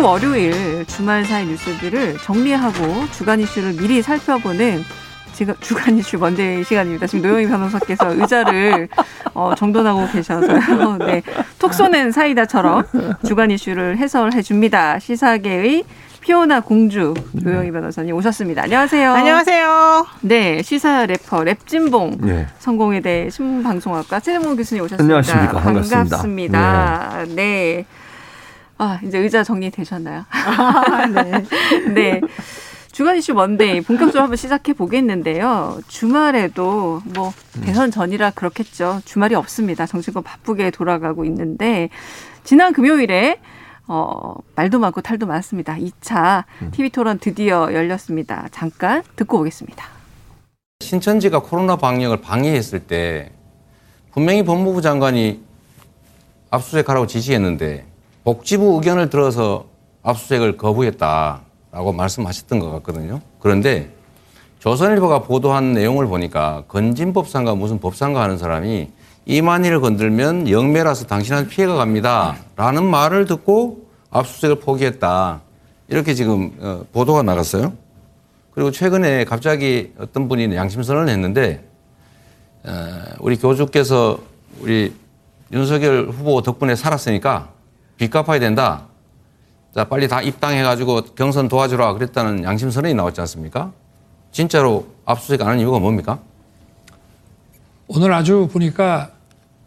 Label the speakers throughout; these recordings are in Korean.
Speaker 1: 매주 월요일 주말 사이 뉴스들을 정리하고 주간 이슈를 미리 살펴보는 지금 주간 이슈 Monday 시간입니다. 지금 노영희 변호사께서 의자를 어, 정돈하고 계셔서요. 네, 톡 쏘는 사이다처럼 주간 이슈를 해설해 줍니다. 시사계의 피오나 공주 노영희 변호사님 오셨습니다. 안녕하세요.
Speaker 2: 안녕하세요.
Speaker 1: 네, 시사 래퍼 랩진봉
Speaker 3: 네.
Speaker 1: 성공회대 신문방송학과 최진봉 교수님 오셨습니다.
Speaker 3: 안녕하십니까. 반갑습니다.
Speaker 1: 반갑습니다. 네. 아, 이제 의자 정리되셨나요?
Speaker 2: 아, 네.
Speaker 1: 네. 주간 이슈 먼데이 본격적으로 한번 시작해 보겠는데요. 주말에도 뭐 대선 전이라 그렇겠죠. 주말이 없습니다. 정치권 바쁘게 돌아가고 있는데 지난 금요일에 어, 말도 많고 탈도 많습니다. 2차 TV 토론 드디어 열렸습니다. 잠깐 듣고 오겠습니다.
Speaker 4: 신천지가 코로나 방역을 방해했을 때 분명히 법무부 장관이 압수수색하라고 지시했는데 복지부 의견을 들어서 압수수색을 거부했다라고 말씀하셨던 것 같거든요. 그런데 조선일보가 보도한 내용을 보니까 건진법상과 무슨 법상과 하는 사람이 이만희를 건들면 영매라서 당신한테 피해가 갑니다. 라는 말을 듣고 압수수색을 포기했다. 이렇게 지금 어, 보도가 나갔어요. 그리고 최근에 갑자기 어떤 분이 양심선언을 했는데 어, 우리 교주께서 우리 윤석열 후보 덕분에 살았으니까 빚 갚아야 된다. 자, 빨리 다 입당해가지고 경선 도와주라 그랬다는 양심 선언이 나왔지 않습니까? 진짜로 압수수색 안 하는 이유가 뭡니까?
Speaker 5: 오늘 아주 보니까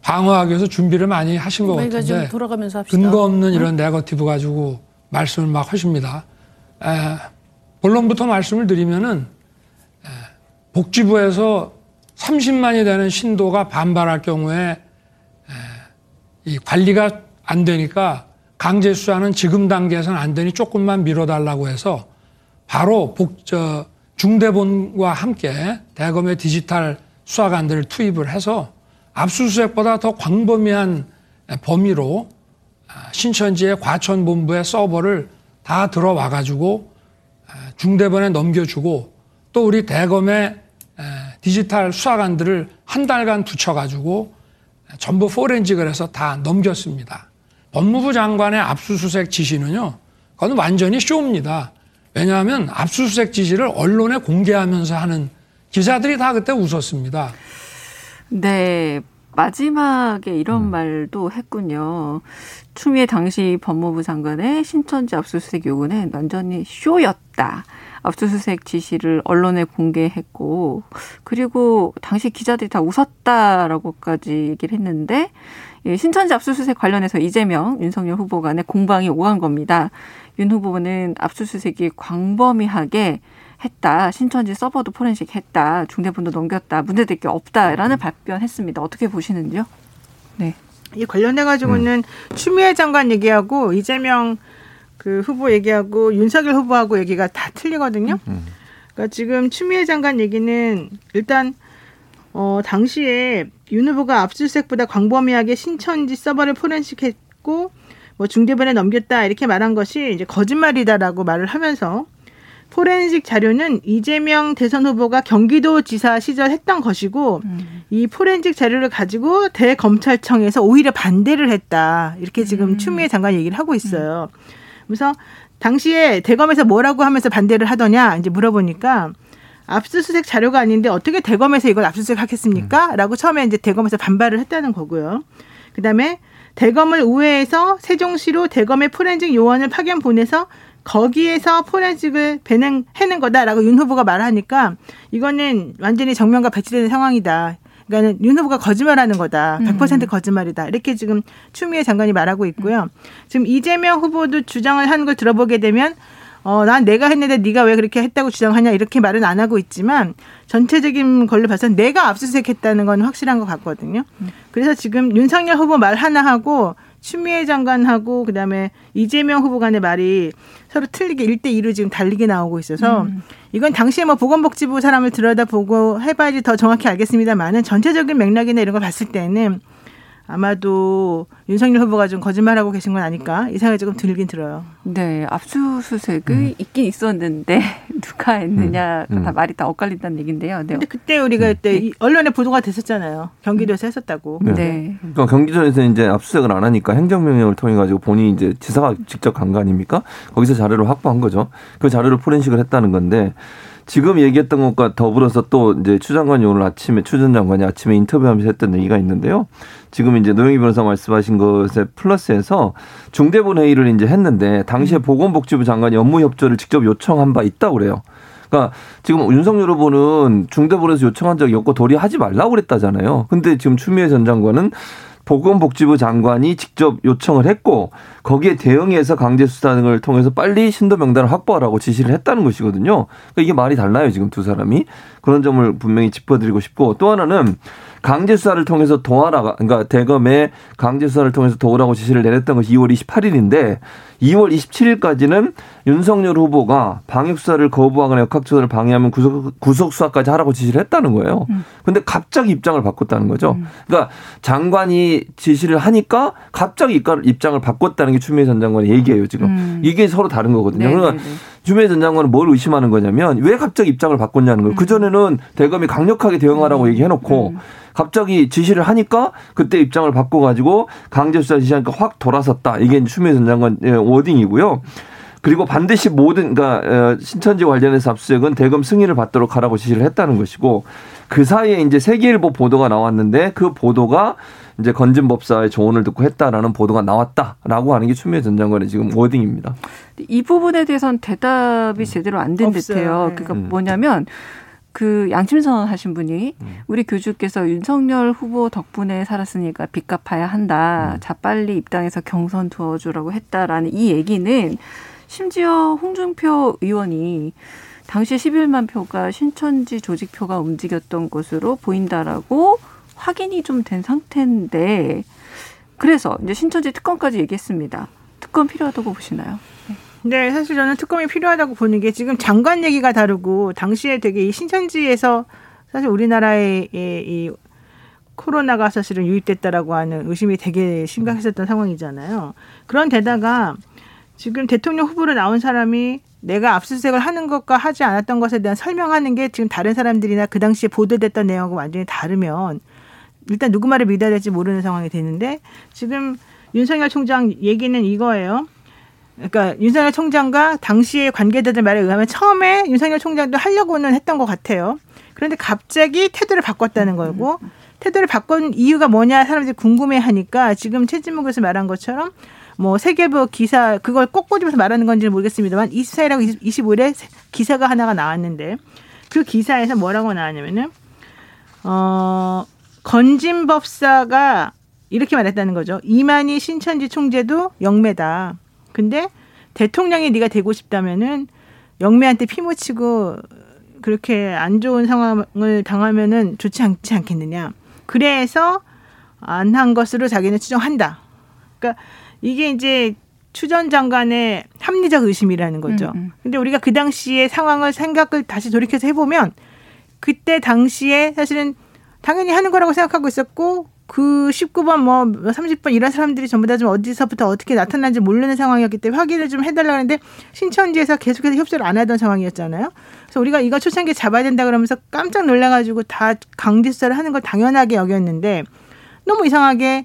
Speaker 5: 방어하기 위해서 준비를 많이 하신 것 같은데
Speaker 2: 돌아가면서 합시다.
Speaker 5: 근거 없는 이런 네거티브 가지고 말씀을 막 하십니다. 에, 본론부터 말씀을 드리면은 에, 복지부에서 30만이 되는 신도가 반발할 경우에 에, 이 관리가 안 되니까 강제 수사는 지금 단계에서는 안 되니 조금만 미뤄달라고 해서 바로 복, 저, 중대본과 함께 대검의 디지털 수사관들을 투입을 해서 압수수색보다 더 광범위한 범위로 아, 신천지의 과천본부의 서버를 다 들어와 가지고 중대본에 넘겨주고 또 우리 대검의 디지털 수사관들을 한 달간 붙여가지고 전부 포렌직을 해서 다 넘겼습니다. 법무부 장관의 압수수색 지시는요, 그건 완전히 쇼입니다. 왜냐하면 압수수색 지시를 언론에 공개하면서 하는 기자들이 다 그때 웃었습니다.
Speaker 1: 네. 마지막에 이런 말도 했군요. 추미애 당시 법무부 장관의 신천지 압수수색 요구는 완전히 쇼였다. 압수수색 지시를 언론에 공개했고, 그리고 당시 기자들이 다 웃었다라고까지 얘기를 했는데, 이 신천지 압수수색 관련해서 이재명, 윤석열 후보 간의 공방이 오간 겁니다. 윤 후보는 압수수색이 광범위하게 했다. 신천지 서버도 포렌식 했다. 중대본도 넘겼다. 문제될 게 없다라는 발표했습니다. 어떻게 보시는지요? 네.
Speaker 2: 이 관련해 가지고는
Speaker 1: 음.
Speaker 2: 추미애 장관 얘기하고 이재명 그 후보 얘기하고 윤석열 후보하고 얘기가 다 틀리거든요.
Speaker 1: 음.
Speaker 2: 그러니까 지금 추미애 장관 얘기는 일단 어 당시에 윤 후보가 압수수색보다 광범위하게 신천지 서버를 포렌식했고 뭐 중대본에 넘겼다 이렇게 말한 것이 이제 거짓말이다라고 말을 하면서 포렌식 자료는 이재명 대선 후보가 경기도지사 시절 했던 것이고 이 포렌식 자료를 가지고 대검찰청에서 오히려 반대를 했다 이렇게 지금 추미애 장관 얘기를 하고 있어요. 그래서 당시에 대검에서 뭐라고 하면서 반대를 하더냐 이제 물어보니까 압수수색 자료가 아닌데 어떻게 대검에서 이걸 압수수색 하겠습니까? 라고 처음에 이제 대검에서 반발을 했다는 거고요. 그 다음에 대검을 우회해서 세종시로 대검의 포렌식 요원을 파견 보내서 거기에서 포렌식을 배는 해낸 거다라고 윤 후보가 말하니까 이거는 완전히 정면과 배치되는 상황이다. 그러니까는 윤 후보가 거짓말하는 거다. 100% 거짓말이다. 이렇게 지금 추미애 장관이 말하고 있고요. 지금 이재명 후보도 주장을 하는 걸 들어보게 되면 어, 난 내가 했는데 네가 왜 그렇게 했다고 주장하냐 이렇게 말은 안 하고 있지만 전체적인 걸로 봐서는 내가 압수수색했다는 건 확실한 것 같거든요. 그래서 지금 윤석열 후보 말 하나 하고 추미애 장관하고 그다음에 이재명 후보 간의 말이 서로 틀리게 1대 2로 지금 달리게 나오고 있어서 이건 당시에 뭐 보건복지부 사람을 들여다보고 해봐야지 더 정확히 알겠습니다만은 전체적인 맥락이나 이런 걸 봤을 때는 아마도 윤석열 후보가 좀 거짓말하고 계신 건 아닐까 이 생각이 조금 들긴 들어요.
Speaker 1: 네, 압수수색이 있긴 있었는데 누가 했느냐
Speaker 3: 음, 음.
Speaker 1: 다 말이 다 엇갈린다는 얘긴데요. 네.
Speaker 2: 근데 그때 우리가 그때 이 언론에 보도가 됐었잖아요. 경기도에서 했었다고.
Speaker 3: 네.
Speaker 1: 네.
Speaker 3: 그러니까 경기도에서 이제 압수수색을 안 하니까 행정명령을 통해 가지고 본인이 이제 지사가 직접 간 거 아닙니까? 거기서 자료를 확보한 거죠. 그 자료를 포렌식을 했다는 건데 지금 얘기했던 것과 더불어서 또 이제 추 장관이 오늘 아침에 추 전 장관이 아침에 인터뷰하면서 했던 얘기가 있는데요. 지금 이제 노영희 변호사 말씀하신 것에 플러스해서 중대본 회의를 이제 했는데 당시에 보건복지부 장관이 업무 협조를 직접 요청한 바 있다고 그래요. 그러니까 지금 윤석열 후보는 중대본에서 요청한 적이 없고 도리 하지 말라고 그랬다잖아요. 근데 지금 추미애 전 장관은 보건복지부 장관이 직접 요청을 했고 거기에 대응해서 강제 수사 등을 통해서 빨리 신도 명단을 확보하라고 지시를 했다는 것이거든요. 그러니까 이게 말이 달라요 지금 두 사람이 그런 점을 분명히 짚어드리고 싶고 또 하나는 강제 수사를 통해서 도와라 그러니까 대검에 강제 수사를 통해서 도우라고 지시를 내렸던 것이 2월 28일인데 2월 27일까지는 윤석열 후보가 방역 수사를 거부하거나 역학 조사를 방해하면 구속, 구속 수사까지 하라고 지시를 했다는 거예요. 근데 갑자기 입장을 바꿨다는 거죠. 그러니까 장관이 지시를 하니까 갑자기 입장을 바꿨다는 게 추미애 전 장관의 얘기예요, 지금.
Speaker 1: 음.
Speaker 3: 이게 서로 다른 거거든요.
Speaker 1: 네,
Speaker 3: 그러니까 추미애 전 장관은 뭘 의심하는 거냐면 왜 갑자기 입장을 바꿨냐는 거예요. 그전에는 대검이 강력하게 대응하라고 얘기해놓고 갑자기 지시를 하니까 그때 입장을 바꿔가지고 강제수사 지시하니까 확 돌아섰다. 이게 추미애 전 장관의 워딩이고요. 그리고 반드시 모든 그러니까 어, 신천지 관련해서 압수수색은 대검 승인을 받도록 하라고 지시를 했다는 것이고 그 사이에 이제 세계일보 보도가 나왔는데 그 보도가 이제 건진 법사의 조언을 듣고 했다라는 보도가 나왔다라고 하는 게 추미애 전 장관의 지금 워딩입니다.
Speaker 1: 이 부분에 대해서는 대답이 제대로 안 된. 듯해요.
Speaker 2: 네.
Speaker 1: 그러니까
Speaker 3: 음.
Speaker 1: 뭐냐면 그 양심선언 하신 분이 우리 교주께서 윤석열 후보 덕분에 살았으니까 빚 갚아야 한다. 자 빨리 입당해서 경선 도와주라고 했다라는 이 얘기는 심지어 홍준표 의원이 당시 11만 표가 신천지 조직표가 움직였던 것으로 보인다라고 확인이 좀 된 상태인데 그래서 이제 신천지 특검까지 얘기했습니다. 특검 필요하다고 보시나요?
Speaker 2: 네, 사실 저는 특검이 필요하다고 보는 게 지금 장관 얘기가 다르고 당시에 되게 이 신천지에서 사실 우리나라의 이, 이 코로나가 사실은 유입됐다라고 하는 의심이 되게 심각했었던 상황이잖아요. 그런 데다가 지금 대통령 후보로 나온 사람이 내가 압수수색을 하는 것과 하지 않았던 것에 대한 설명하는 게 지금 다른 사람들이나 그 당시에 보도됐던 내용하고 완전히 다르면 일단 누구 말을 믿어야 될지 모르는 상황이 되는데 지금 윤석열 총장 얘기는 이거예요. 그러니까 윤석열 총장과 당시의 관계자들 말에 의하면 처음에 윤석열 총장도 하려고는 했던 것 같아요. 그런데 갑자기 태도를 바꿨다는 거고 태도를 바꾼 이유가 뭐냐 사람들이 궁금해하니까 지금 최진묵 교수 말한 것처럼 뭐 세계보 기사 그걸 꼭 꼬집어서 말하는 건지 는 모르겠습니다만 24일하고 25일에 기사가 하나가 나왔는데 그 기사에서 뭐라고 나왔냐면은 어 건진 법사가 이렇게 말했다는 거죠. 이만희 신천지 총재도 영매다. 근데 대통령이 네가 되고 싶다면은 영매한테 피 묻히고 그렇게 안 좋은 상황을 당하면은 좋지 않지 않겠느냐. 그래서 안 한 것으로 자기는 추정한다. 그러니까 이게 이제 추전 장관의 합리적 의심이라는 거죠.
Speaker 1: 음, 음.
Speaker 2: 근데 우리가 그 당시의 상황을 생각을 다시 돌이켜서 해보면 그때 당시에 사실은 당연히 하는 거라고 생각하고 있었고 그 19번 뭐 30번 이런 사람들이 전부 다 좀 어디서부터 어떻게 나타난지 모르는 상황이었기 때문에 확인을 좀 해달라 하는데 신천지에서 계속해서 협조를 안 하던 상황이었잖아요. 그래서 우리가 이거 초창기에 잡아야 된다 그러면서 깜짝 놀라가지고 다 강제 수사를 하는 걸 당연하게 여겼는데 너무 이상하게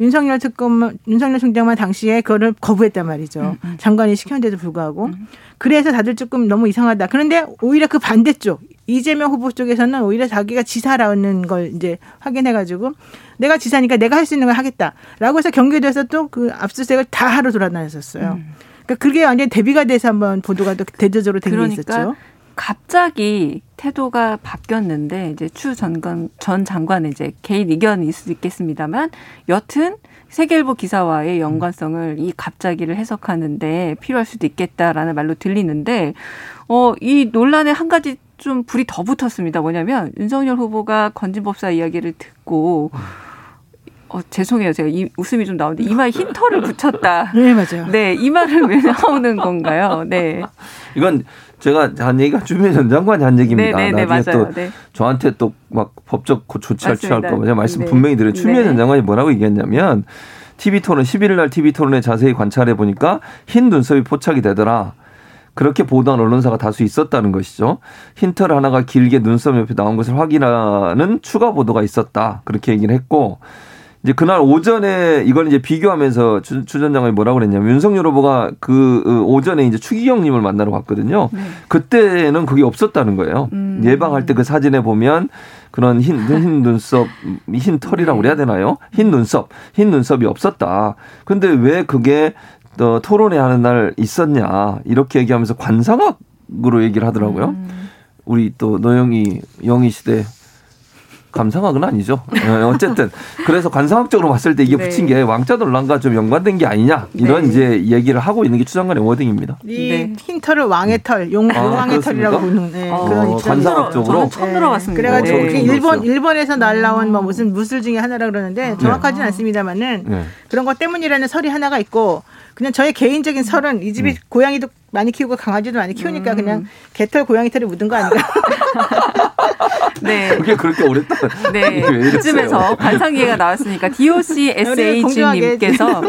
Speaker 2: 윤석열 특검, 윤석열 총장만 당시에 그거를 거부했단 말이죠. 장관이 시켰는데도 불구하고. 그래서 다들 조금 너무 이상하다. 그런데 오히려 그 반대쪽, 이재명 후보 쪽에서는 오히려 자기가 지사라는 걸 이제 확인해가지고 내가 지사니까 내가 할 수 있는 걸 하겠다라고 해서 경기도에서 또 그 압수수색을 다 하러 돌아다녔었어요. 그러니까 그게 완전히 대비가 돼서 한번 보도가 또 대대적으로 된게
Speaker 1: 그러니까
Speaker 2: 있었죠.
Speaker 1: 갑자기 태도가 바뀌었는데 이제 추 전관 전 장관의 이제 개인 의견일 수도 있겠습니다만 여튼 세계일보 기사와의 연관성을 이 갑자기를 해석하는데 필요할 수도 있겠다라는 말로 들리는데 어이 논란에 한 가지 좀 불이 더 붙었습니다. 뭐냐면 윤석열 후보가 건진법사 이야기를 듣고 어, 죄송해요. 제가 이, 웃음이 좀 나오는데 이마에 흰 털을 붙였다.
Speaker 2: 네, 맞아요.
Speaker 1: 네, 이 말은 왜 나오는 건가요? 네.
Speaker 3: 이건 제가 한 얘기가 주미 전 장관이 한 얘기입니다.
Speaker 1: 네, 네, 네,
Speaker 3: 나중에
Speaker 1: 맞아요.
Speaker 3: 또
Speaker 1: 네.
Speaker 3: 저한테 또 막 법적 조치할. 취할까 봐 제가 말씀
Speaker 1: 네.
Speaker 3: 분명히 드려요. 추미애
Speaker 1: 네.
Speaker 3: 전 장관이 뭐라고 얘기했냐면 TV 토론 11일 날 TV 토론에 자세히 관찰해 보니까 흰 눈썹이 포착이 되더라. 그렇게 보도한 언론사가 다수 있었다는 것이죠. 흰털 하나가 길게 눈썹 옆에 나온 것을 확인하는 추가 보도가 있었다. 그렇게 얘기를 했고 이제 그날 오전에 이걸 이제 비교하면서 추, 추전 장관이 뭐라고 그랬냐면 윤석열 후보가 그 어, 오전에 이제 추기경님을 만나러 갔거든요.
Speaker 1: 네.
Speaker 3: 그때는 그게 없었다는 거예요.
Speaker 1: 음.
Speaker 3: 예방할 때 그 사진에 보면 그런 흰, 흰 눈썹, 흰 털이라고 그래야 되나요? 흰 눈썹, 흰 눈썹이 없었다. 근데 왜 그게 어, 토론회 하는 날 있었냐. 이렇게 얘기하면서 관상학으로 얘기를 하더라고요.
Speaker 1: 음.
Speaker 3: 우리 또 노영희 영희 시대 감상학은 아니죠. 어, 어쨌든 그래서 관상학적으로 봤을 때 이게
Speaker 1: 네.
Speaker 3: 붙인 게 왕자 논란과 좀 연관된 게 아니냐 이런
Speaker 1: 네.
Speaker 3: 이제 얘기를 하고 있는 게 추장관의 워딩입니다.
Speaker 2: 이
Speaker 1: 네.
Speaker 2: 흰 털을 왕의 털, 용,
Speaker 3: 아,
Speaker 2: 용왕의 털이라고? 부르는 네,
Speaker 1: 어,
Speaker 2: 그런
Speaker 3: 관상학적으로?
Speaker 1: 저는 처음 들어봤습니다.
Speaker 2: 그래가지고
Speaker 3: 네.
Speaker 2: 그게
Speaker 3: 네.
Speaker 2: 일본 일본에서 날라온 뭐 무슨 무술 중에 하나라 그러는데 정확하지는 않습니다만은
Speaker 3: 네.
Speaker 2: 그런 것 때문이라는 설이 하나가 있고 그냥 저의 개인적인 설은 이 집이 고양이도 많이 키우고 강아지도 많이 키우니까 그냥 개털 고양이 털이 묻은 거 아닌가?
Speaker 1: 네.
Speaker 3: 그게 그렇게 오랬다.
Speaker 1: 네.
Speaker 3: 이랬어요?
Speaker 1: 이쯤에서 관상기회가 나왔으니까 DOC SH님께서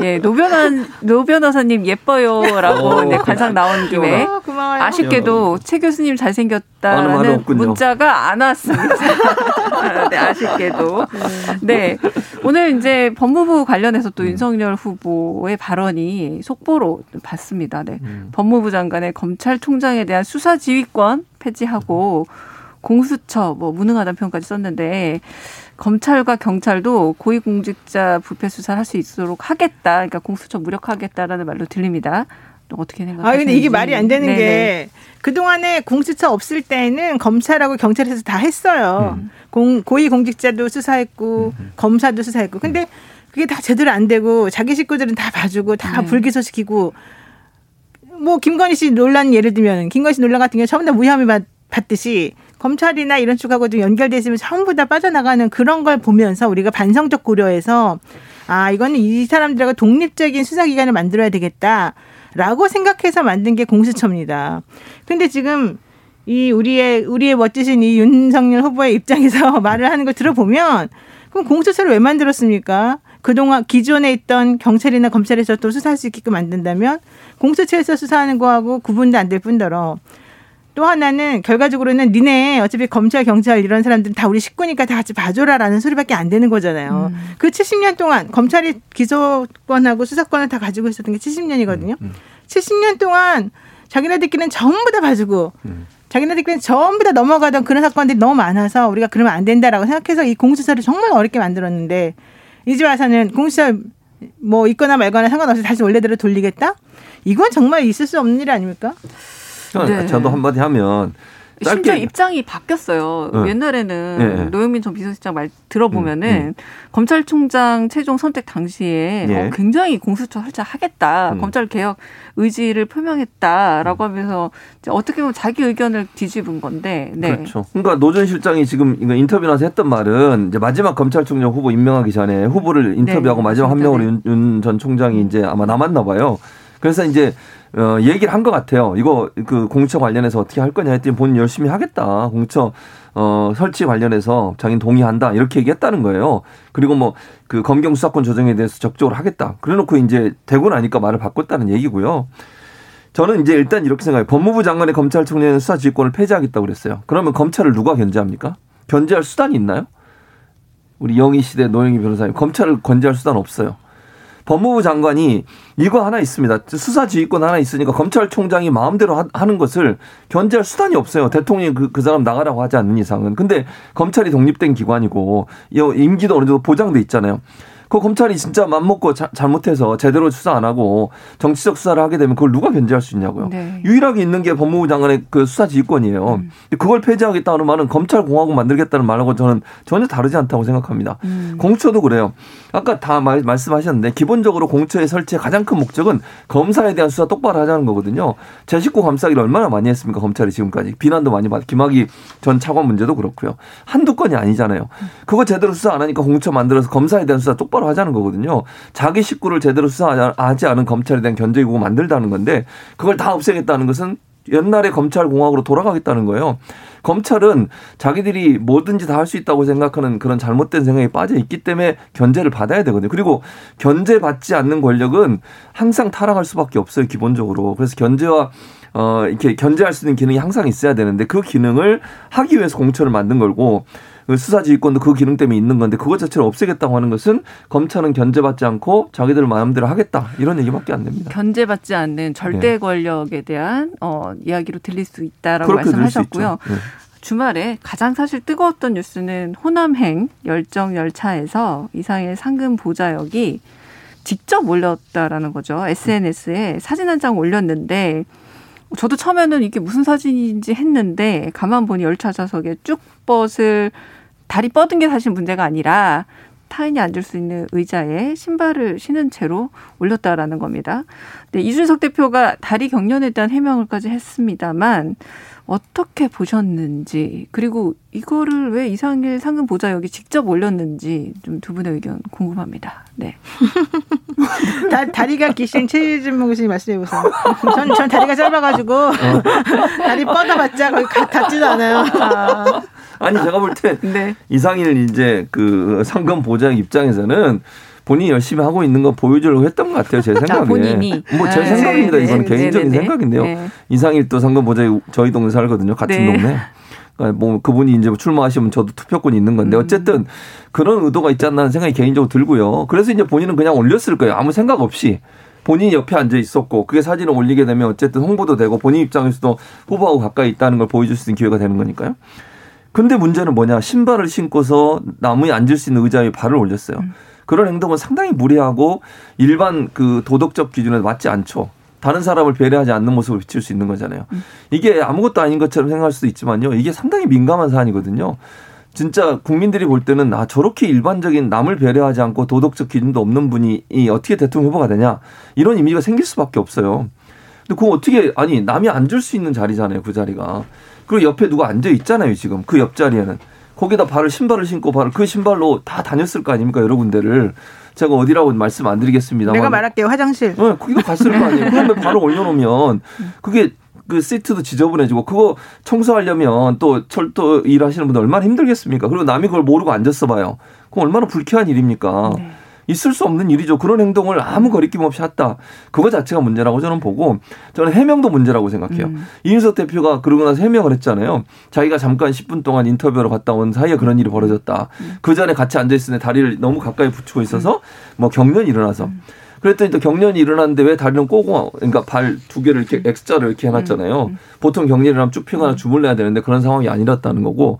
Speaker 1: 예, 노변호, 노변호사님 예뻐요라고
Speaker 3: 어,
Speaker 1: 네, 관상 나온 김에
Speaker 2: 어, 고마워요.
Speaker 1: 아쉽게도 최 교수님 잘생겼다라는. 문자가 안 왔습니다. 네, 아쉽게도. 네. 오늘 이제 법무부 관련해서
Speaker 3: 음.
Speaker 1: 또 윤석열 후보의 발언이 속보로 봤습니다. 네.
Speaker 3: 음.
Speaker 1: 법무부 장관의 검찰총장에 대한 수사 지휘권 폐지하고 공수처 뭐 무능하다는 표현까지 썼는데 검찰과 경찰도 고위공직자 부패 수사를 할 수 있도록 하겠다. 그러니까 공수처 무력화하겠다라는 말로 들립니다. 또 어떻게 생각하세요?
Speaker 2: 아 근데 이게 말이 안 되는 게 그동안에 공수처 없을 때는 검찰하고 경찰에서 다 했어요. 공, 고위 공직자도 수사했고 검사도 수사했고. 근데 그게 다 제대로 안 되고 자기 식구들은 다 봐주고 다
Speaker 1: 네.
Speaker 2: 불기소시키고 뭐 김건희 씨 논란 예를 들면 김건희 씨 논란 같은 경우 다 무혐의 받, 받듯이 검찰이나 이런 쪽하고 좀 연결돼 있으면 전부 다 빠져나가는 그런 걸 보면서 우리가 반성적 고려해서 아 이거는 이 사람들하고 독립적인 수사기관을 만들어야 되겠다라고 생각해서 만든 게 공수처입니다. 근데 지금 이 우리의 우리의 멋지신 이 윤석열 후보의 입장에서 말을 하는 걸 들어보면 그럼 공수처를 왜 만들었습니까? 그동안 기존에 있던 경찰이나 검찰에서 또 수사할 수 있게끔 만든다면 공수처에서 수사하는 거하고 구분도 안 될 뿐더러 또 하나는 결과적으로는 니네 어차피 검찰 경찰 이런 사람들은 다 우리 식구니까 다 같이 봐줘라라는 소리밖에 안 되는 거잖아요. 그 70년 동안 검찰이 기소권하고 수사권을 다 가지고 있었던 게 70년이거든요. 70년 동안 자기네들끼리는 전부 다 봐주고 자기네들끼리는 전부 다 넘어가던 그런 사건들이 너무 많아서 우리가 그러면 안 된다라고 생각해서 이 공수처를 정말 어렵게 만들었는데 이제 와서는 공수처 뭐 있거나 말거나 상관없이 다시 원래대로 돌리겠다? 이건 정말 있을 수 없는 일 아닙니까?
Speaker 1: 네.
Speaker 3: 저도 한마디 하면
Speaker 1: 심지어 입장이 바뀌었어요.
Speaker 3: 네.
Speaker 1: 옛날에는
Speaker 3: 네, 네.
Speaker 1: 노영민 전 비서실장 말 들어보면은
Speaker 3: 음, 음.
Speaker 1: 검찰총장 최종 선택 당시에
Speaker 3: 예.
Speaker 1: 어, 굉장히 공수처 설치하겠다,
Speaker 3: 음.
Speaker 1: 검찰 개혁 의지를 표명했다라고 하면서 이제 어떻게 보면 자기 의견을 뒤집은 건데, 네.
Speaker 3: 그렇죠. 그러니까 노 전 실장이 지금 인터뷰 나서 했던 말은 이제 마지막 검찰총장 후보 임명하기 전에 후보를 인터뷰하고
Speaker 1: 네,
Speaker 3: 마지막 한. 명으로 윤 전 총장이 이제 아마 남았나 봐요. 그래서 이제 어, 얘기를 한 것 같아요. 이거 그 공처 관련해서 어떻게 할 거냐 했더니 본인 열심히 하겠다. 공처 어, 설치 관련해서 자기는 동의한다. 이렇게 얘기했다는 거예요. 그리고 뭐 그 검경 수사권 조정에 대해서 적극적으로 하겠다. 그래 놓고 이제 되고 나니까 말을 바꿨다는 얘기고요. 저는 이제 일단 이렇게 생각해요. 법무부 장관의 검찰총장의 수사 지휘권을 폐지하겠다고 그랬어요. 그러면 검찰을 누가 견제합니까? 견제할 수단이 있나요? 우리 영희 시대 노영희 변호사님 검찰을 견제할 수단 없어요. 법무부 장관이 이거 하나 있습니다. 수사 지휘권 하나 있으니까 검찰총장이 마음대로 하- 하는 것을 견제할 수단이 없어요. 대통령이 그, 그 사람 나가라고 하지 않는 이상은. 근데 검찰이 독립된 기관이고 이 임기도 어느 정도 보장돼 있잖아요. 그 검찰이 진짜 맘먹고 자, 잘못해서 제대로 수사 안 하고 정치적 수사를 하게 되면 그걸 누가 견제할 수 있냐고요.
Speaker 1: 네.
Speaker 3: 유일하게 있는 게 법무부 장관의 그 수사 지휘권이에요.
Speaker 1: 음.
Speaker 3: 그걸 폐지하겠다는 말은 검찰 공화국 만들겠다는 말하고 저는 전혀 다르지 않다고 생각합니다.
Speaker 1: 음.
Speaker 3: 공처도 그래요. 아까 다 말, 말씀하셨는데 기본적으로 공처의 설치의 가장 큰 목적은 검사에 대한 수사 똑바로 하자는 거거든요. 제 식구 감싸기를 얼마나 많이 했습니까 검찰이 지금까지 비난도 많이 받. 김학의 전 차관 문제도 그렇고요. 한두 건이 아니잖아요. 그거 제대로 수사 안 하니까 공처 만들어서 검사에 대한 수사 똑바로 하자는 거거든요. 자기 식구를 제대로 수사하지 않은 검찰에 대한 견제 기구 만들다는 건데 그걸 다 없애겠다는 것은 옛날에 검찰 공화국으로 돌아가겠다는 거예요. 검찰은 자기들이 뭐든지 다 할 수 있다고 생각하는 그런 잘못된 생각에 빠져 있기 때문에 견제를 받아야 되거든요. 그리고 견제받지 않는 권력은 항상 타락할 수밖에 없어요, 기본적으로. 그래서 견제와 어 이렇게 견제할 수 있는 기능이 항상 있어야 되는데 그 기능을 하기 위해서 공처를 만든 그 수사지휘권도 그 기능 때문에 있는 건데 그것 자체를 없애겠다고 하는 것은 검찰은 견제받지 않고 자기들 마음대로 하겠다 이런 얘기밖에 안 됩니다.
Speaker 1: 견제받지 않는 절대 권력에 대한 어, 이야기로 들릴 수 있다라고 말씀하셨고요.
Speaker 3: 네.
Speaker 1: 주말에 가장 사실 뜨거웠던 뉴스는 호남행 열정 열차에서 이상의 상금 보좌역이 직접 올렸다라는 거죠. SNS에 사진 한 장 올렸는데 저도 처음에는 이게 무슨 사진인지 했는데 가만 보니 열차 좌석에 쭉 뻗을 다리 뻗은 게 사실 문제가 아니라 타인이 앉을 수 있는 의자에 신발을 신은 채로 올렸다라는 겁니다. 네, 이준석 대표가 다리 경련에 대한 해명을까지 했습니다만 어떻게 보셨는지 그리고 이거를 왜 이상일 상금 보좌역이 직접 올렸는지 좀 두 분의 의견 궁금합니다. 네.
Speaker 2: 다, 다리가 기신 최진목 교수님 말씀해 보세요. 전, 전 다리가 짧아가지고 다리 뻗어봤자 거기 가, 닿지도 않아요. 아,
Speaker 3: 아니 제가 볼때
Speaker 1: 네.
Speaker 3: 이상일 이제 그 상금 보장 입장에서는 본인이 열심히 하고 있는 거 보여주려고 했던 것 같아요 제 생각에.
Speaker 1: 아, 본인이.
Speaker 3: 뭐제
Speaker 1: 네.
Speaker 3: 생각입니다.
Speaker 1: 네,
Speaker 3: 이건
Speaker 1: 네,
Speaker 3: 개인적인
Speaker 1: 네, 네,
Speaker 3: 생각인데요.
Speaker 1: 네.
Speaker 3: 이상일 또 상금 보장 저희 동네 살거든요. 같은
Speaker 1: 네.
Speaker 3: 동네. 그러니까 뭐 그분이 이제 출마하시면 저도 투표권이 있는 건데
Speaker 1: 음.
Speaker 3: 어쨌든 그런 의도가 있지 않나 하는 생각이 개인적으로 들고요. 그래서 이제 본인은 그냥 올렸을 거예요. 아무 생각 없이. 본인이 옆에 앉아 있었고 그게 사진을 올리게 되면 어쨌든 홍보도 되고 본인 입장에서도 후보하고 가까이 있다는 걸 보여줄 수 있는 기회가 되는 거니까요. 근데 문제는 뭐냐 신발을 신고서 나무에 앉을 수 있는 의자에 발을 올렸어요. 그런 행동은 상당히 무례하고 일반 그 도덕적 기준에 맞지 않죠. 다른 사람을 배려하지 않는 모습을 비칠 수 있는 거잖아요. 이게 아무것도 아닌 것처럼 생각할 수도 있지만요. 이게 상당히 민감한 사안이거든요. 진짜 국민들이 볼 때는 아 저렇게 일반적인 남을 배려하지 않고 도덕적 기준도 없는 분이 이 어떻게 대통령 후보가 되냐 이런 이미지가 생길 수밖에 없어요. 근데 그거 어떻게 아니 남이 앉을 수 있는 자리잖아요 그 자리가. 그리고 옆에 누가 앉아 있잖아요 지금 그 옆자리에는. 거기다 발을 신발을 신고 발을 그 신발로 다 다녔을 거 아닙니까 여러 군데를. 제가 어디라고 말씀 안 드리겠습니다만.
Speaker 2: 내가 말할게요. 화장실.
Speaker 3: 어, 거기도 갔을 거 아니에요. 그러면 바로 올려놓으면 그게 그 시트도 지저분해지고 그거 청소하려면 또 철도 일하시는 분들 얼마나 힘들겠습니까? 그리고 남이 그걸 모르고 앉았어 봐요. 그럼 얼마나 불쾌한 일입니까?
Speaker 1: 네.
Speaker 3: 있을 수 없는 일이죠. 그런 행동을 아무 거리낌 없이 했다. 그거 자체가 문제라고 저는 보고 저는 해명도 문제라고 생각해요.
Speaker 1: 음.
Speaker 3: 이준석 대표가 그러고 나서 해명을 했잖아요. 자기가 잠깐 10분 동안 인터뷰로 갔다 온 사이에 그런 일이 벌어졌다. 그 전에 같이 앉아 때 다리를 너무 가까이 붙이고 있어서 뭐 경련이 일어나서 그랬더니 또 경련이 일어났는데 왜 다리는 꼬고 그러니까 발 두 개를 이렇게 X자를 이렇게 해놨잖아요. 보통 경련이 일어나면 쭉 펴거나 주물러야 되는데 그런 상황이 아니었다는 거고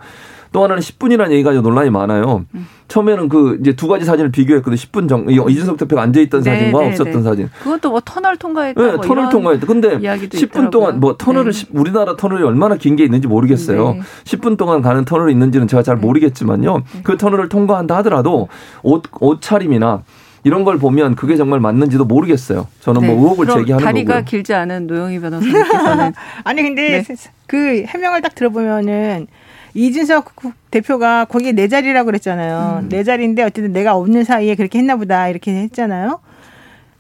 Speaker 3: 또 하나는 10분이라는 얘기가 좀 논란이 많아요. 처음에는 그 이제 두 가지 사진을 비교했거든요. 10분 정 이- 이준석 대표가 앉아 있던
Speaker 1: 네,
Speaker 3: 사진과
Speaker 1: 네,
Speaker 3: 없었던
Speaker 1: 네.
Speaker 3: 사진.
Speaker 1: 또뭐 터널 통과했다.
Speaker 3: 네,
Speaker 1: 뭐
Speaker 3: 터널
Speaker 1: 이런
Speaker 3: 통과했다. 근데
Speaker 1: 이야기도
Speaker 3: 10분 동안 뭐 터널을
Speaker 1: 네.
Speaker 3: 시- 우리나라 터널이 얼마나 긴 게 있는지 모르겠어요.
Speaker 1: 네.
Speaker 3: 10분 동안 가는 터널이 있는지는 제가 잘 모르겠지만요. 그 터널을 통과한다 하더라도 옷, 옷차림이나 이런 걸 보면 그게 정말 맞는지도 모르겠어요. 저는 뭐
Speaker 1: 네.
Speaker 3: 의혹을
Speaker 1: 그럼
Speaker 3: 제기하는
Speaker 1: 다리가
Speaker 3: 거고요.
Speaker 1: 길지 않은 노영희 변호사님께서는
Speaker 2: 아니 근데
Speaker 1: 네.
Speaker 2: 그 해명을 딱 들어보면은 이준석 국- 대표가 거기에 내 자리라고 그랬잖아요.
Speaker 1: 음.
Speaker 2: 내 자리인데 어쨌든 내가 없는 사이에 그렇게 했나 보다 이렇게 했잖아요.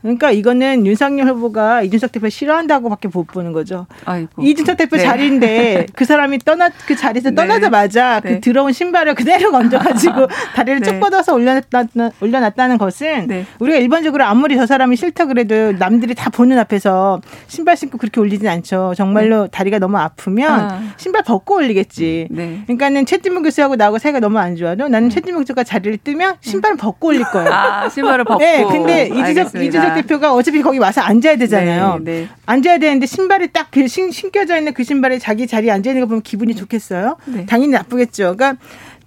Speaker 2: 그러니까 이거는 윤석열 후보가 이준석 대표 싫어한다고밖에 못 보는 거죠.
Speaker 1: 아이고.
Speaker 2: 이준석 대표
Speaker 1: 네.
Speaker 2: 자리인데 그 사람이 떠나 그 자리에서
Speaker 1: 네.
Speaker 2: 떠나자마자
Speaker 1: 네.
Speaker 2: 그 들어온 신발을 그대로 건져가지고 다리를
Speaker 1: 네.
Speaker 2: 쭉 뻗어서 올려놨다, 올려놨다는 것은
Speaker 1: 네.
Speaker 2: 우리가 일반적으로 아무리 저 사람이 싫다 그래도 남들이 다 보는 앞에서 신발 신고 그렇게 올리진 않죠. 정말로 다리가 너무 아프면
Speaker 1: 아.
Speaker 2: 신발 벗고 올리겠지.
Speaker 1: 네.
Speaker 2: 그러니까는 최진무 교수하고 나하고 사이가 너무 안 좋아도 나는 최진무 교수가 자리를 뜨면 신발을 벗고 올릴 거예요.
Speaker 1: 아 신발을 벗고.
Speaker 2: 네, 근데 이준석. 이준석 대표가 어차피 거기 와서 앉아야 되잖아요.
Speaker 1: 네, 네.
Speaker 2: 앉아야 되는데 신발이 딱 그 신겨져 있는 그 신발에 자기 자리에 앉아 있는 거 보면 기분이 좋겠어요?
Speaker 1: 네.
Speaker 2: 당연히 나쁘겠죠. 그러니까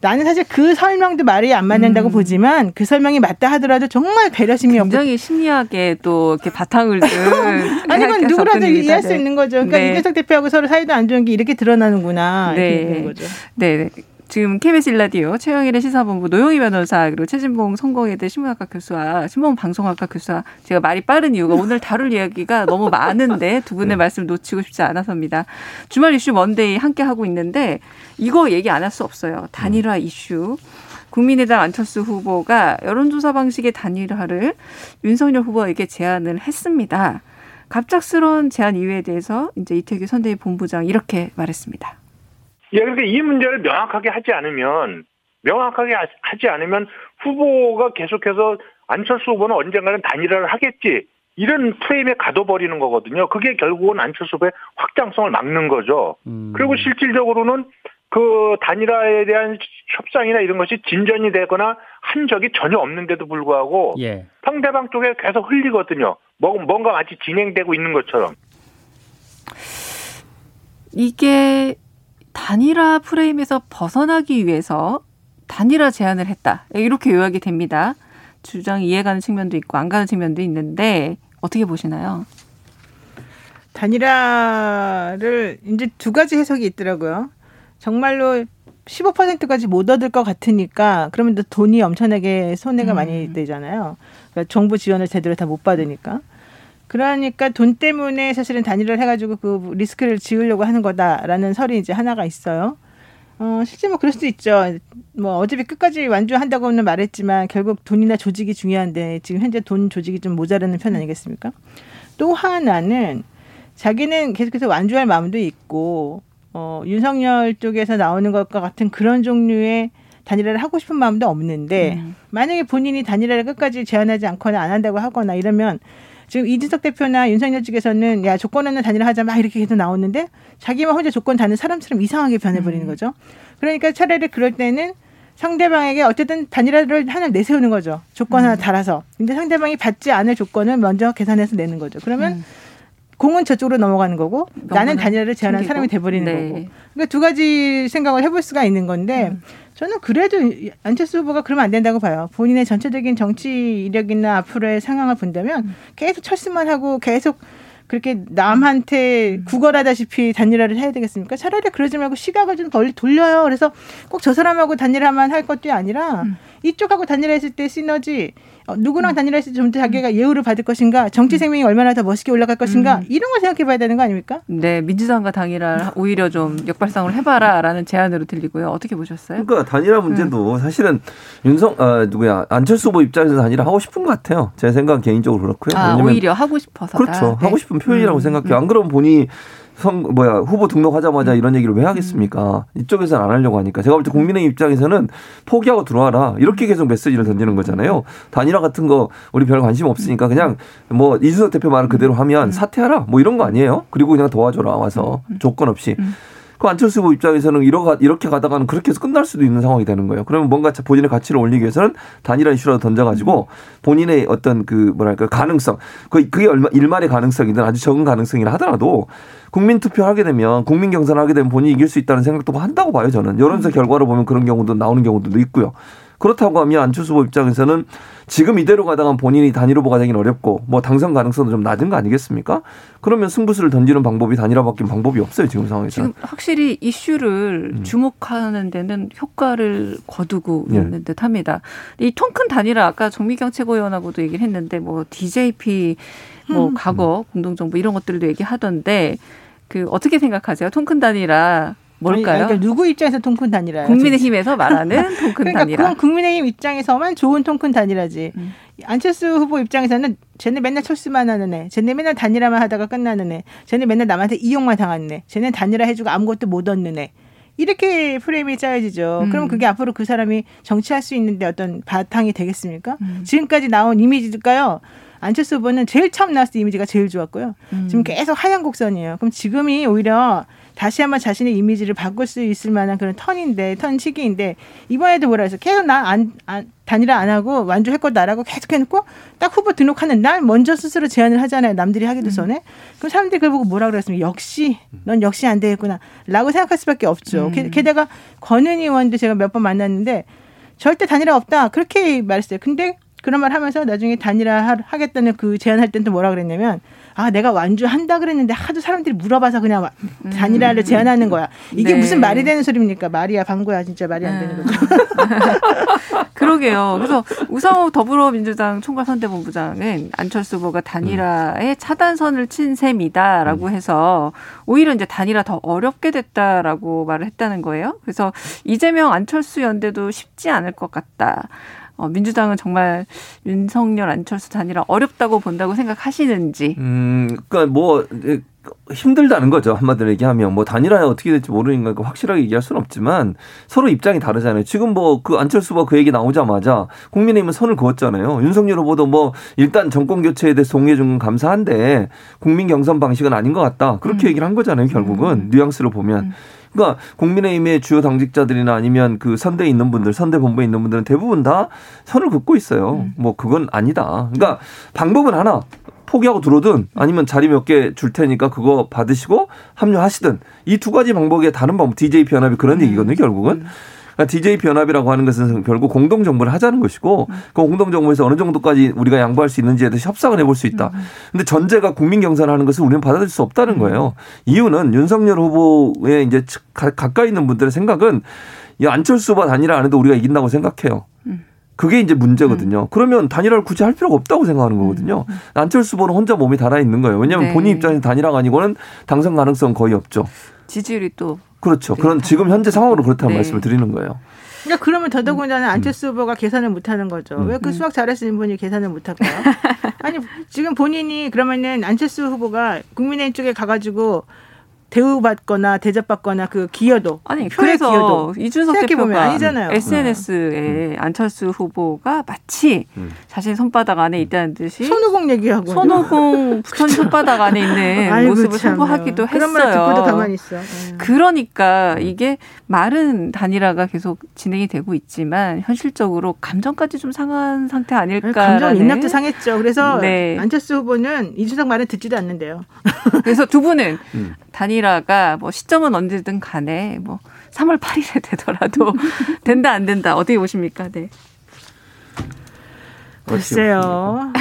Speaker 2: 나는 사실 그 설명도 말이 안 맞는다고
Speaker 1: 음.
Speaker 2: 보지만 그 설명이 맞다 하더라도 정말 배려심이 없고
Speaker 1: 굉장히 심리학에 또 이렇게 바탕을 둔
Speaker 2: 아니 이건 누구라도
Speaker 1: 접근입니다.
Speaker 2: 이해할 수
Speaker 1: 네.
Speaker 2: 있는 거죠. 그러니까
Speaker 1: 네.
Speaker 2: 이재석 대표하고 서로 사이도 안 좋은 게 이렇게 드러나는구나 이렇게
Speaker 1: 네.
Speaker 2: 거죠.
Speaker 1: 네. 네. 지금 KBS 일라디오 최영일의 시사본부 노영희 변호사 그리고 최진봉 성공회대 신문학과 교수와 신봉 방송학과 교수와 제가 말이 빠른 이유가 오늘 다룰 이야기가 너무 많은데 두 분의 말씀 놓치고 싶지 않아서입니다. 주말 이슈 먼데이 함께 하고 있는데 이거 얘기 안 할 수 없어요. 단일화 이슈. 국민의당 안철수 후보가 여론조사 방식의 단일화를 윤석열 후보에게 제안을 했습니다. 갑작스러운 제안 이유에 대해서 이제 이태규 선대위 본부장 이렇게 말했습니다.
Speaker 6: 예, 그러니까 이 문제를 명확하게 하지 않으면 명확하게 하- 하지 않으면 후보가 계속해서 안철수 후보는 언젠가는 단일화를 하겠지 이런 프레임에 가둬버리는 거거든요. 그게 결국은 안철수 후보의 확장성을 막는 거죠. 그리고 실질적으로는 그 단일화에 대한 협상이나 이런 것이 진전이 되거나 한 적이 전혀 없는데도 불구하고
Speaker 7: 예.
Speaker 6: 상대방 쪽에 계속 흘리거든요. 뭐- 뭔가 마치 진행되고 있는 것처럼.
Speaker 1: 이게 단일화 프레임에서 벗어나기 위해서 단일화 제안을 했다. 이렇게 요약이 됩니다. 주장이 이해가는 측면도 있고 안 가는 측면도 있는데 어떻게 보시나요?
Speaker 2: 단일화를 이제 두 가지 해석이 있더라고요. 정말로 15%까지 못 얻을 것 같으니까 그러면 또 돈이 엄청나게 손해가
Speaker 1: 음.
Speaker 2: 많이 되잖아요. 그러니까 정부 지원을 제대로 다 못 받으니까. 그러니까 돈 때문에 사실은 단일화를 해가지고 그 리스크를 지으려고 하는 거다라는 설이 이제 하나가 있어요. 어, 실제 뭐 그럴 수도 있죠. 뭐 어차피 끝까지 완주한다고는 말했지만 결국 돈이나 조직이 중요한데 지금 현재 돈 조직이 좀 모자라는 편 아니겠습니까? 또 하나는 자기는 계속해서 완주할 마음도 있고 어, 윤석열 쪽에서 나오는 것과 같은 그런 종류의 단일화를 하고 싶은 마음도 없는데
Speaker 1: 음.
Speaker 2: 만약에 본인이 단일화를 끝까지 제안하지 않거나 안 한다고 하거나 이러면 지금 이준석 대표나 윤석열 측에서는 야 조건 없는 단일화 하자 막 이렇게 계속 나오는데 자기만 혼자 조건 다는 사람처럼 이상하게 변해버리는 거죠. 그러니까 차라리 그럴 때는 상대방에게 어쨌든 단일화를 하나 내세우는 거죠. 조건 하나 달아서. 근데 상대방이 받지 않을 조건을 먼저 계산해서 내는 거죠. 그러면
Speaker 1: 음.
Speaker 2: 공은 저쪽으로 넘어가는 거고 나는 단일화를 제안한. 사람이 돼버리는
Speaker 1: 네.
Speaker 2: 거고. 그러니까 두 가지 생각을 해볼 수가 있는 건데
Speaker 1: 음.
Speaker 2: 저는 그래도 안철수 후보가 그러면 안 된다고 봐요. 본인의 전체적인 정치 이력이나 앞으로의 상황을 본다면
Speaker 1: 음.
Speaker 2: 계속 철수만 하고 계속 그렇게 남한테 구걸하다시피 단일화를 해야 되겠습니까? 차라리 그러지 말고 시각을 좀 덜 돌려요. 그래서 꼭 저 사람하고 단일화만 할 것도 아니라
Speaker 1: 음.
Speaker 2: 이쪽하고 단일화했을 때 시너지 어, 누구랑 단일화 했을 때 좀 더 자기가 예우를 받을 것인가 정치 생명이 얼마나 더 멋있게 올라갈 것인가
Speaker 1: 음.
Speaker 2: 이런 걸 생각해 봐야 되는 거 아닙니까?
Speaker 1: 네, 민주당과 당이라 오히려 좀 역발상을 해봐라라는 제안으로 들리고요. 어떻게 보셨어요?
Speaker 3: 그러니까 단일화 문제도 사실은 윤석 아 누구야 안철수 후보 입장에서 단일화 하고 싶은 것 같아요. 제 생각 개인적으로 그렇고요.
Speaker 1: 아, 오히려 하고 싶어서.
Speaker 3: 그렇죠. 하고 싶은 표현이라고
Speaker 1: 음,
Speaker 3: 생각해요. 안 그러면 본인이 선 뭐야 후보 등록하자마자 이런 얘기를 왜 하겠습니까? 이쪽에서는 안 하려고 하니까 제가 볼 때 국민의힘 입장에서는 포기하고 들어와라 이렇게 계속 메시지를 던지는 거잖아요. 단일화 같은 거 우리 별 관심 없으니까 그냥 뭐 이준석 대표 말을 그대로 하면 사퇴하라 뭐 이런 거 아니에요? 그리고 그냥 도와줘라 와서 조건 없이. 그 안철수 후보 입장에서는 이러가, 이렇게 가다가는 그렇게 해서 끝날 수도 있는 상황이 되는 거예요. 그러면 뭔가 본인의 가치를 올리기 위해서는 단일화 이슈라도 던져가지고 본인의 어떤 그 뭐랄까 가능성, 그 그게 얼마 일말의 가능성이든 아주 적은 가능성이라 하더라도 국민 투표하게 되면 국민 경선을 하게 되면 본인이 이길 수 있다는 생각도 뭐 한다고 봐요 저는 여론조사 결과로 보면 그런 경우도 나오는 경우도 있고요. 그렇다고 하면 안철수 후보 입장에서는 지금 이대로 가다가 본인이 단일 후보가 되긴 어렵고 뭐 당선 가능성도 좀 낮은 거 아니겠습니까? 그러면 승부수를 던지는 방법이 단일화밖에 방법이 없어요 지금 상황에서는.
Speaker 1: 지금 확실히 이슈를
Speaker 3: 음.
Speaker 1: 주목하는 데는 효과를 거두고
Speaker 3: 예.
Speaker 1: 있는 듯합니다. 이 통큰 단일화 아까 정미경 최고위원하고도 얘기를 했는데 뭐 DJP 뭐
Speaker 2: 음.
Speaker 1: 과거 공동정부 이런 것들도 얘기하던데 그 어떻게 생각하세요? 통큰 단일화 뭘까요?
Speaker 2: 그러니까 누구 입장에서 통큰 단일화예요?
Speaker 1: 국민의힘에서 말하는 통큰
Speaker 2: 그러니까
Speaker 1: 단일화.
Speaker 2: 그건 국민의힘 입장에서만 좋은 통큰 단일화지.
Speaker 1: 음.
Speaker 2: 안철수 후보 입장에서는 쟤네 맨날 철수만 하는 애, 쟤네 맨날 단일화만 하다가 끝나는 애, 쟤네 맨날 남한테 이용만 당하는 애, 쟤네 단일화 해주고 아무것도 못 얻는 애. 이렇게 프레임이 짜여지죠.
Speaker 1: 음.
Speaker 2: 그럼 그게 앞으로 그 사람이 정치할 수 있는데 어떤 바탕이 되겠습니까?
Speaker 1: 음.
Speaker 2: 지금까지 나온 이미지일까요? 안철수 후보는 제일 처음 나왔을 때 이미지가 제일 좋았고요.
Speaker 1: 음.
Speaker 2: 지금 계속 하향 곡선이에요. 그럼 지금이 오히려 다시 한번 자신의 이미지를 바꿀 수 있을 만한 그런 턴인데 턴 시기인데 이번에도 뭐라 해서 계속 나안 안, 단일화 안 하고 완주했고 나라고 계속 해놓고 딱 후보 등록하는 날 먼저 스스로 제안을 하잖아요. 남들이 하기도 전에. 그럼 사람들이 그걸 보고 뭐라 그랬으면 역시 넌 역시 안 되겠구나 라고 생각할 수밖에 없죠. 게- 게다가 권은 의원도 제가 몇 번 만났는데 절대 단일화 없다 그렇게 말했어요. 근데 그런 말 하면서 나중에 단일화 하- 하겠다는 그 제안할 때는 또 뭐라 그랬냐면 아 내가 완주한다 그랬는데 하도 사람들이 물어봐서 그냥 와- 단일화를 제안하는 거야. 이게
Speaker 1: 네.
Speaker 2: 무슨 말이 되는 소리입니까? 말이야 방구야 진짜 말이 안 되는 거죠.
Speaker 1: 그러게요. 그래서 우상호 더불어민주당 총괄선대본부장은 안철수 후보가 단일화에 차단선을 친 셈이다라고 해서 오히려 이제 단일화 더 어렵게 됐다라고 말을 했다는 거예요. 그래서 이재명 안철수 연대도 쉽지 않을 것 같다. 어, 민주당은 정말 윤석열 안철수 단일화 어렵다고 본다고 생각하시는지.
Speaker 3: 음, 그러니까 뭐 에, 힘들다는 거죠 한마디로 얘기하면 뭐 단일화에 어떻게 될지 모르니까 그 확실하게 얘기할 수는 없지만 서로 입장이 다르잖아요. 지금 뭐 그 안철수 후보 그 얘기 나오자마자 국민의힘은 선을 그었잖아요. 윤석열 후보도 뭐 일단 정권 교체에 대해서 동의해 준 건 감사한데 국민 경선 방식은 아닌 것 같다. 그렇게 얘기를 한 거잖아요. 결국은 뉘앙스를 보면. 그러니까 국민의힘의 주요 당직자들이나 아니면 그 선대에 있는 분들, 선대 본부에 있는 분들은 대부분 다 선을 긋고 있어요. 뭐 그건 아니다. 그러니까 방법은 하나. 포기하고 들어오든 아니면 자리 몇 개 줄 테니까 그거 받으시고 합류하시든 이 두 가지 방법의 다른 방법 DJP 연합이 그런 얘기거든요 결국은 그러니까 DJP 연합이라고 하는 것은 결국 공동 정부를 하자는 것이고 그 공동 정부에서 어느 정도까지 우리가 양보할 수 있는지에 대해서 협상을 해볼 수 있다. 근데 전제가 국민 경선을 하는 것을 우리는 받아들일 수 없다는 거예요. 이유는 윤석열 후보의 이제 가- 가까이 있는 분들의 생각은 이 안철수 후보 단일화 안 해도 우리가 이긴다고 생각해요. 그게 이제 문제거든요. 그러면 단일화를 굳이 할 필요가 없다고 생각하는 거거든요. 안철수 후보는 혼자 몸이 달아 있는 거예요. 왜냐하면
Speaker 1: 네.
Speaker 3: 본인 입장에서 단일화가 아니고는 당선 가능성 거의 없죠.
Speaker 1: 지지율이 또
Speaker 3: 그렇죠. 그런 지금 현재 상황으로 그렇다는
Speaker 1: 네.
Speaker 3: 말씀을 드리는 거예요.
Speaker 2: 그러니까 그러면 더더군다나 안철수 후보가 계산을 못하는 거죠.
Speaker 3: 음.
Speaker 2: 왜그 수학 잘하시는 분이 계산을 못할까요? 아니 지금 본인이 그러면은 안철수 후보가 국민의힘 쪽에 가가지고 대우받거나 대접받거나 그 기여도
Speaker 1: 아니 그래서
Speaker 2: 기여도
Speaker 1: 이준석 대표가
Speaker 2: 아니잖아요.
Speaker 1: SNS에 안철수 후보가 마치
Speaker 3: 음.
Speaker 1: 자신 손바닥 안에 있다는 듯이
Speaker 2: 손오공 얘기하고
Speaker 1: 손오공 부처님 손바닥 안에 있는
Speaker 2: 아이고,
Speaker 1: 모습을
Speaker 2: 참요.
Speaker 1: 선보하기도
Speaker 2: 그런 말 듣고도
Speaker 1: 했어요.
Speaker 2: 가만히 있어. 음.
Speaker 1: 그러니까 이게 말은 단일화가 계속 진행이 되고 있지만 현실적으로 감정까지 좀 상한 상태 아닐까.
Speaker 2: 감정 인락도 상했죠. 그래서
Speaker 1: 네.
Speaker 2: 안철수 후보는 이준석 말은 듣지도 않는데요.
Speaker 1: 그래서 두 분은
Speaker 3: 음.
Speaker 1: 단일화가 뭐 시점은 언제든 간에 뭐 3월 8일에 되더라도 된다 안 된다 어떻게 보십니까? 네.
Speaker 2: 글쎄요.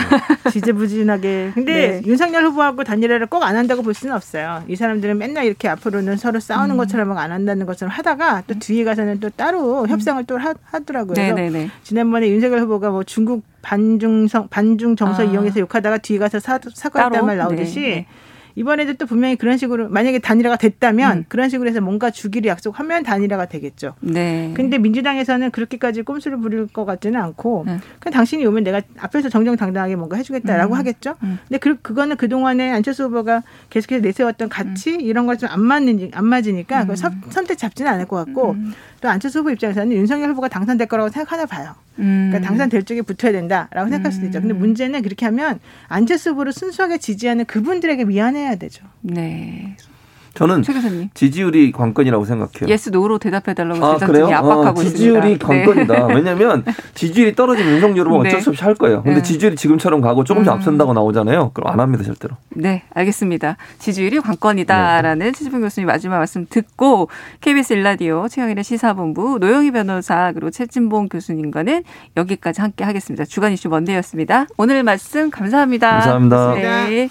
Speaker 2: 지지부진하게. 근데
Speaker 1: 네.
Speaker 2: 윤석열 후보하고 단일화를 꼭 안 한다고 볼 수는 없어요. 이 사람들은 맨날 이렇게 앞으로는 서로 싸우는
Speaker 1: 음.
Speaker 2: 것처럼 안 한다는 것처럼 하다가 또 뒤에 가서는 또 따로 협상을 또 하,
Speaker 1: 음. 네네네.
Speaker 2: 지난번에 윤석열 후보가 뭐 중국 반중성 반중 정서
Speaker 1: 아.
Speaker 2: 이용해서 욕하다가 뒤에 가서 사, 사과했다는? 말 나오듯이
Speaker 1: 네, 네.
Speaker 2: 이번에도 또 분명히 그런 식으로 만약에 단일화가 됐다면
Speaker 1: 음.
Speaker 2: 그런 식으로 해서 뭔가 주기를 약속하면 단일화가 되겠죠.
Speaker 1: 네.
Speaker 2: 근데 민주당에서는 그렇게까지 꼼수를 부릴 것 같지는 않고
Speaker 1: 네.
Speaker 2: 그냥 당신이 오면 내가 앞에서 정정당당하게 뭔가 해주겠다라고
Speaker 1: 음.
Speaker 2: 하겠죠.
Speaker 1: 음.
Speaker 2: 근데 그 그거는 그 동안에 안철수 후보가 계속해서 내세웠던 가치
Speaker 1: 음.
Speaker 2: 이런 걸 좀 안 맞는 안 맞으니까 그걸 선- 선택 잡지는 않을 것 같고
Speaker 1: 음.
Speaker 2: 또 안철수 후보 입장에서는 윤석열 후보가 당선될 거라고 생각하나 봐요.
Speaker 1: 음.
Speaker 2: 그러니까 당선될 쪽에 붙어야 된다라고 생각할 수도 있죠. 근데 문제는 그렇게 하면 안철수 후보를 순수하게 지지하는 그분들에게 미안해야 되죠.
Speaker 1: 네.
Speaker 3: 저는. 지지율이 관건이라고 생각해요.
Speaker 1: yes no로 대답해 달라고
Speaker 3: 아
Speaker 1: 제작진이
Speaker 3: 그래요?
Speaker 1: 압박하고
Speaker 3: 어,
Speaker 1: 있습니다.
Speaker 3: 지지율이 관건이다.
Speaker 1: 네.
Speaker 3: 왜냐하면 지지율이 떨어지면 윤석열 후보
Speaker 1: 네.
Speaker 3: 어쩔 수 없이 할 거예요. 근데
Speaker 1: 네.
Speaker 3: 지지율이 지금처럼 가고 조금씩
Speaker 1: 음.
Speaker 3: 앞선다고 나오잖아요. 그럼 안 합니다 절대로.
Speaker 1: 네, 알겠습니다. 지지율이 관건이다라는 최진봉 교수님 마지막 말씀 듣고 KBS 일라디오 최영일의 시사본부 노영희 변호사 그리고 최진봉 교수님과는 여기까지 함께 하겠습니다. 주간 이슈 먼데였습니다. 오늘 말씀 감사합니다.
Speaker 3: 감사합니다.
Speaker 1: 네.